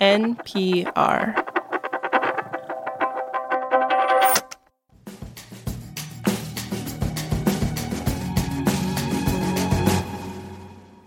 NPR.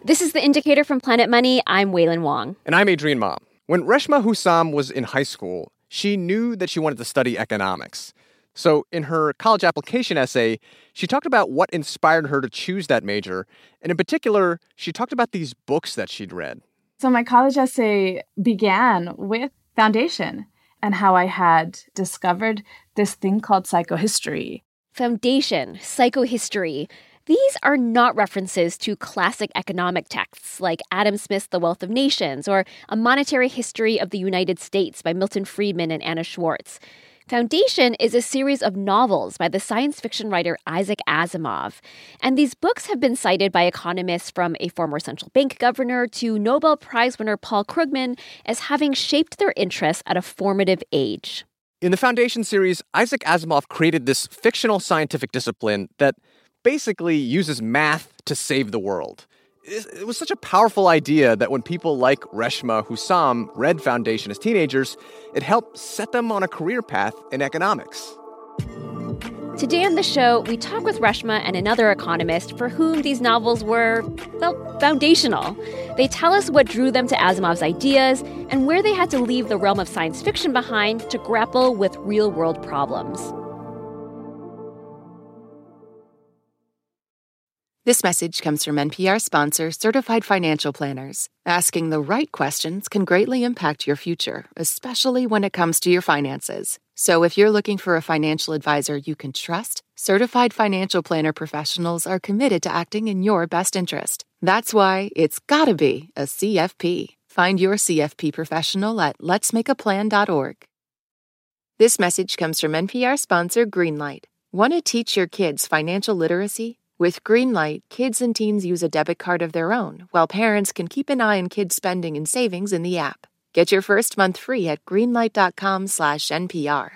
This is The Indicator from Planet Money. I'm Wailin Wong. And I'm Adrian Ma. When Reshma Hussam was in high school, she knew that she wanted to study economics. So, in her college application essay, she talked about what inspired her to choose that major. And in particular, she talked about these books that she'd read. So, my college essay began with Foundation and how I had discovered this thing called psychohistory. Foundation, psychohistory. These are not references to classic economic texts like Adam Smith's The Wealth of Nations or A Monetary History of the United States by Milton Friedman and Anna Schwartz. Foundation is a series of novels by the science fiction writer Isaac Asimov. And these books have been cited by economists from a former central bank governor to Nobel Prize winner Paul Krugman as having shaped their interests at a formative age. In the Foundation series, Isaac Asimov created this fictional scientific discipline that basically uses math to save the world. It was such a powerful idea that when people like Reshma Hussam read Foundation as teenagers, it helped set them on a career path in economics. Today on the show, we talk with Reshma and another economist for whom these novels were, well, foundational. They tell us what drew them to Asimov's ideas and where they had to leave the realm of science fiction behind to grapple with real world problems. This message comes from NPR sponsor Certified Financial Planners. Asking the right questions can greatly impact your future, especially when it comes to your finances. So, if you're looking for a financial advisor you can trust, Certified Financial Planner professionals are committed to acting in your best interest. That's why it's gotta be a CFP. Find your CFP professional at letsmakeaplan.org. This message comes from NPR sponsor Greenlight. Want to teach your kids financial literacy? With Greenlight, kids and teens use a debit card of their own, while parents can keep an eye on kids' spending and savings in the app. Get your first month free at greenlight.com/npr.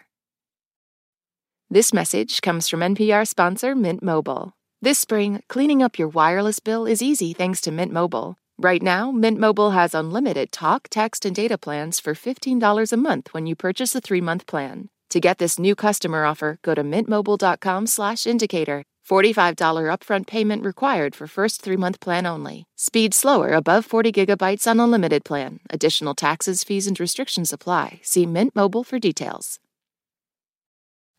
This message comes from NPR sponsor Mint Mobile. This spring, cleaning up your wireless bill is easy thanks to Mint Mobile. Right now, Mint Mobile has unlimited talk, text, and data plans for $15 a month when you purchase a 3-month plan. To get this new customer offer, go to mintmobile.com/indicator. $45 upfront payment required for first 3-month plan only. Speed slower above 40 gigabytes on unlimited plan. Additional taxes, fees, and restrictions apply. See Mint Mobile for details.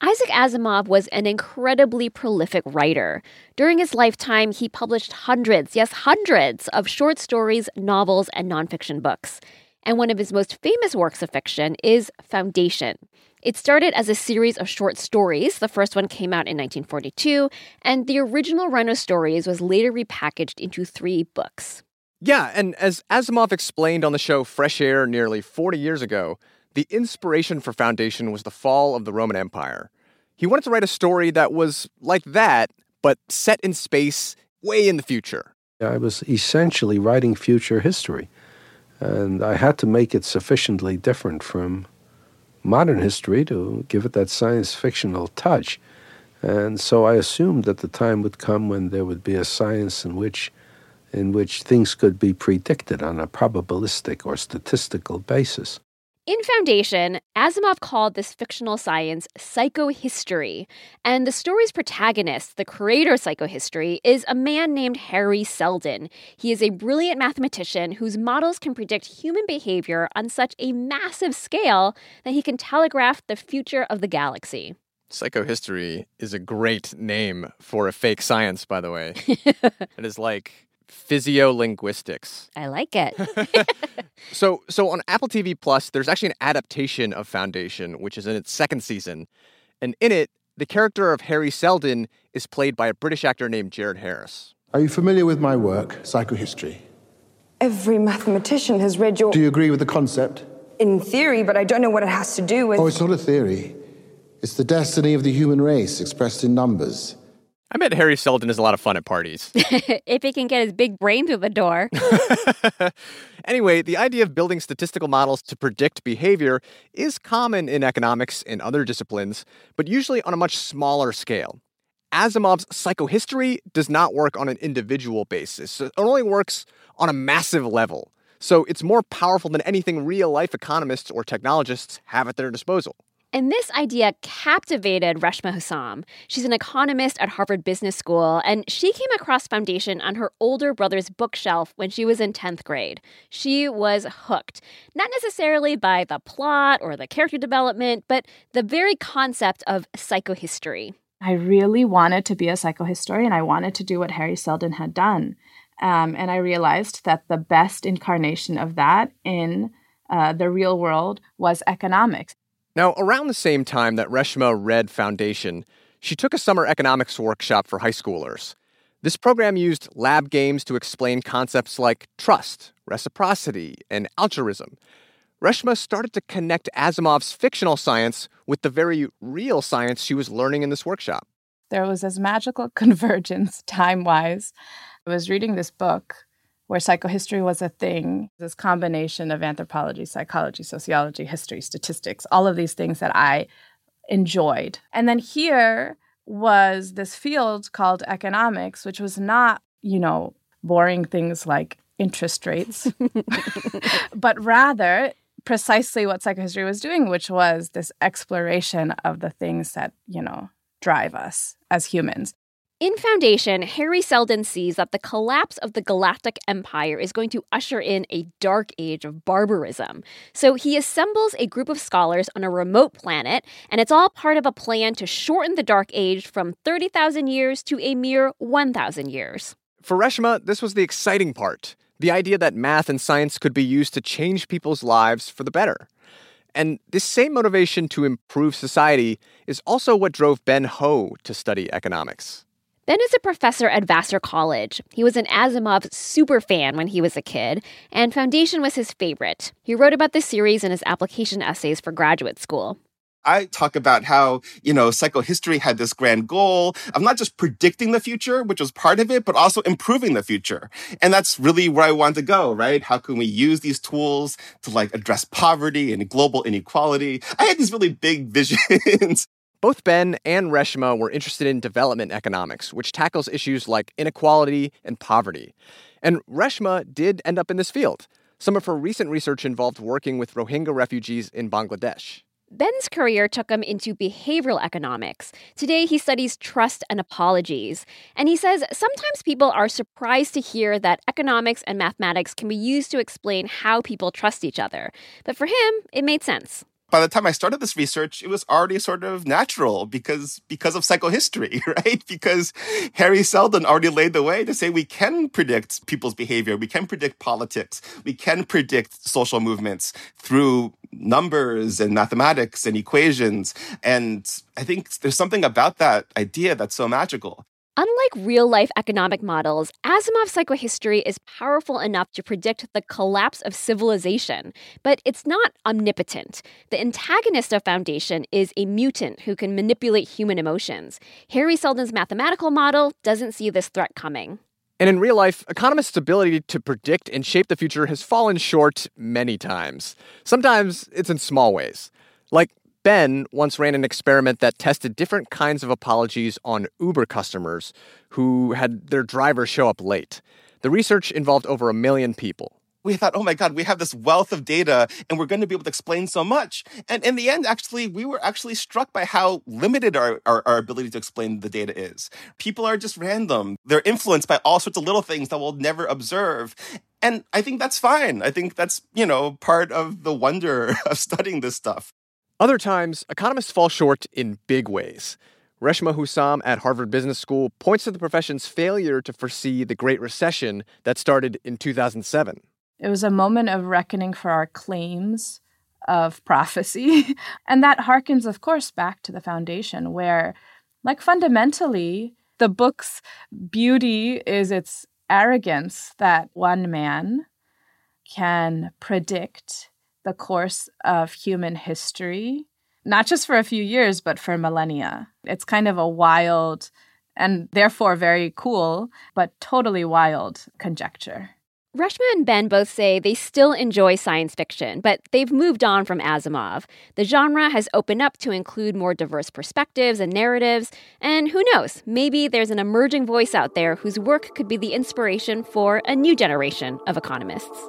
Isaac Asimov was an incredibly prolific writer. During his lifetime, he published hundreds, yes, hundreds of short stories, novels, and nonfiction books. And one of his most famous works of fiction is Foundation. It started as a series of short stories. The first one came out in 1942, and the original run of stories was later repackaged into three books. Yeah, and as Asimov explained on the show Fresh Air nearly 40 years ago, the inspiration for Foundation was the fall of the Roman Empire. He wanted to write a story that was like that, but set in space way in the future. I was essentially writing future history, and I had to make it sufficiently different from modern history to give it that science fictional touch. And so I assumed that the time would come when there would be a science in which in which things could be predicted on a probabilistic or statistical basis. In Foundation, Asimov called this fictional science psychohistory, and the story's protagonist, the creator of psychohistory, is a man named Hari Seldon. He is a brilliant mathematician whose models can predict human behavior on such a massive scale that he can telegraph the future of the galaxy. Psychohistory is a great name for a fake science, by the way. it is like physiolinguistics. I like it. so, so on Apple TV Plus, there's actually an adaptation of Foundation, which is in its second season, and in it, the character of Hari Seldon is played by a British actor named Jared Harris. Are you familiar with my work, Psychohistory? Every mathematician has read your. Do you agree with the concept? In theory, but I don't know what it has to do with. Oh, it's not a theory. It's the destiny of the human race expressed in numbers. I bet Hari Seldon is a lot of fun at parties. if he can get his big brain through the door. anyway, the idea of building statistical models to predict behavior is common in economics and other disciplines, but usually on a much smaller scale. Asimov's psychohistory does not work on an individual basis. It only works on a massive level. So it's more powerful than anything real life economists or technologists have at their disposal. And this idea captivated Reshma Hussam. She's an economist at Harvard Business School, and she came across Foundation on her older brother's bookshelf when she was in 10th grade. She was hooked, not necessarily by the plot or the character development, but the very concept of psychohistory. I really wanted to be a psychohistorian. I wanted to do what Hari Seldon had done. Um, and I realized that the best incarnation of that in uh, the real world was economics. Now, around the same time that Reshma read Foundation, she took a summer economics workshop for high schoolers. This program used lab games to explain concepts like trust, reciprocity, and altruism. Reshma started to connect Asimov's fictional science with the very real science she was learning in this workshop. There was this magical convergence time wise. I was reading this book where psychohistory was a thing, this combination of anthropology, psychology, sociology, history, statistics, all of these things that I enjoyed. And then here was this field called economics, which was not, you know, boring things like interest rates, but rather precisely what psychohistory was doing, which was this exploration of the things that, you know, drive us as humans. In Foundation, Hari Seldon sees that the collapse of the Galactic Empire is going to usher in a dark age of barbarism. So he assembles a group of scholars on a remote planet, and it's all part of a plan to shorten the Dark Age from 30,000 years to a mere 1,000 years. For Reshma, this was the exciting part the idea that math and science could be used to change people's lives for the better. And this same motivation to improve society is also what drove Ben Ho to study economics. Ben is a professor at Vassar College. He was an Asimov super fan when he was a kid, and Foundation was his favorite. He wrote about the series in his application essays for graduate school. I talk about how, you know, psychohistory had this grand goal of not just predicting the future, which was part of it, but also improving the future. And that's really where I want to go, right? How can we use these tools to like address poverty and global inequality? I had these really big visions. Both Ben and Reshma were interested in development economics, which tackles issues like inequality and poverty. And Reshma did end up in this field. Some of her recent research involved working with Rohingya refugees in Bangladesh. Ben's career took him into behavioral economics. Today, he studies trust and apologies. And he says sometimes people are surprised to hear that economics and mathematics can be used to explain how people trust each other. But for him, it made sense by the time I started this research, it was already sort of natural because because of psychohistory, right? Because Hari Seldon already laid the way to say we can predict people's behavior, we can predict politics, we can predict social movements through numbers and mathematics and equations. And I think there's something about that idea that's so magical. Unlike real life economic models, Asimov's psychohistory is powerful enough to predict the collapse of civilization, but it's not omnipotent. The antagonist of Foundation is a mutant who can manipulate human emotions. Hari Seldon's mathematical model doesn't see this threat coming. And in real life, economists' ability to predict and shape the future has fallen short many times. Sometimes it's in small ways. Like Ben once ran an experiment that tested different kinds of apologies on Uber customers who had their driver show up late. The research involved over a million people. We thought, oh my God, we have this wealth of data and we're going to be able to explain so much. And in the end, actually, we were actually struck by how limited our, our, our ability to explain the data is. People are just random. They're influenced by all sorts of little things that we'll never observe. And I think that's fine. I think that's, you know, part of the wonder of studying this stuff. Other times, economists fall short in big ways. Reshma Hussam at Harvard Business School points to the profession's failure to foresee the Great Recession that started in 2007. It was a moment of reckoning for our claims of prophecy. and that harkens, of course, back to the foundation, where, like, fundamentally, the book's beauty is its arrogance that one man can predict the course of human history, not just for a few years, but for millennia. It's kind of a wild and therefore very cool, but totally wild conjecture. Reshma and Ben both say they still enjoy science fiction, but they've moved on from Asimov. The genre has opened up to include more diverse perspectives and narratives, and who knows, maybe there's an emerging voice out there whose work could be the inspiration for a new generation of economists.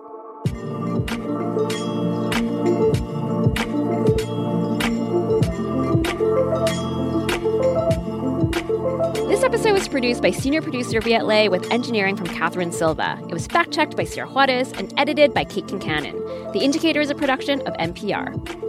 Episode was produced by senior producer Viet Le with engineering from Catherine Silva. It was fact checked by Sierra Juarez and edited by Kate Concannon. The Indicator is a production of NPR.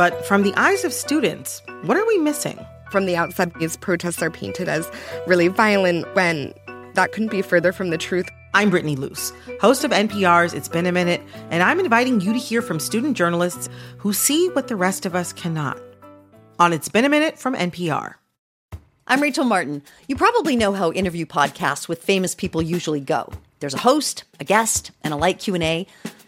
But from the eyes of students, what are we missing? From the outside, these protests are painted as really violent when that couldn't be further from the truth. I'm Brittany Luce, host of NPR's It's Been a Minute, and I'm inviting you to hear from student journalists who see what the rest of us cannot. On It's Been a Minute from NPR. I'm Rachel Martin. You probably know how interview podcasts with famous people usually go. There's a host, a guest, and a light Q&A.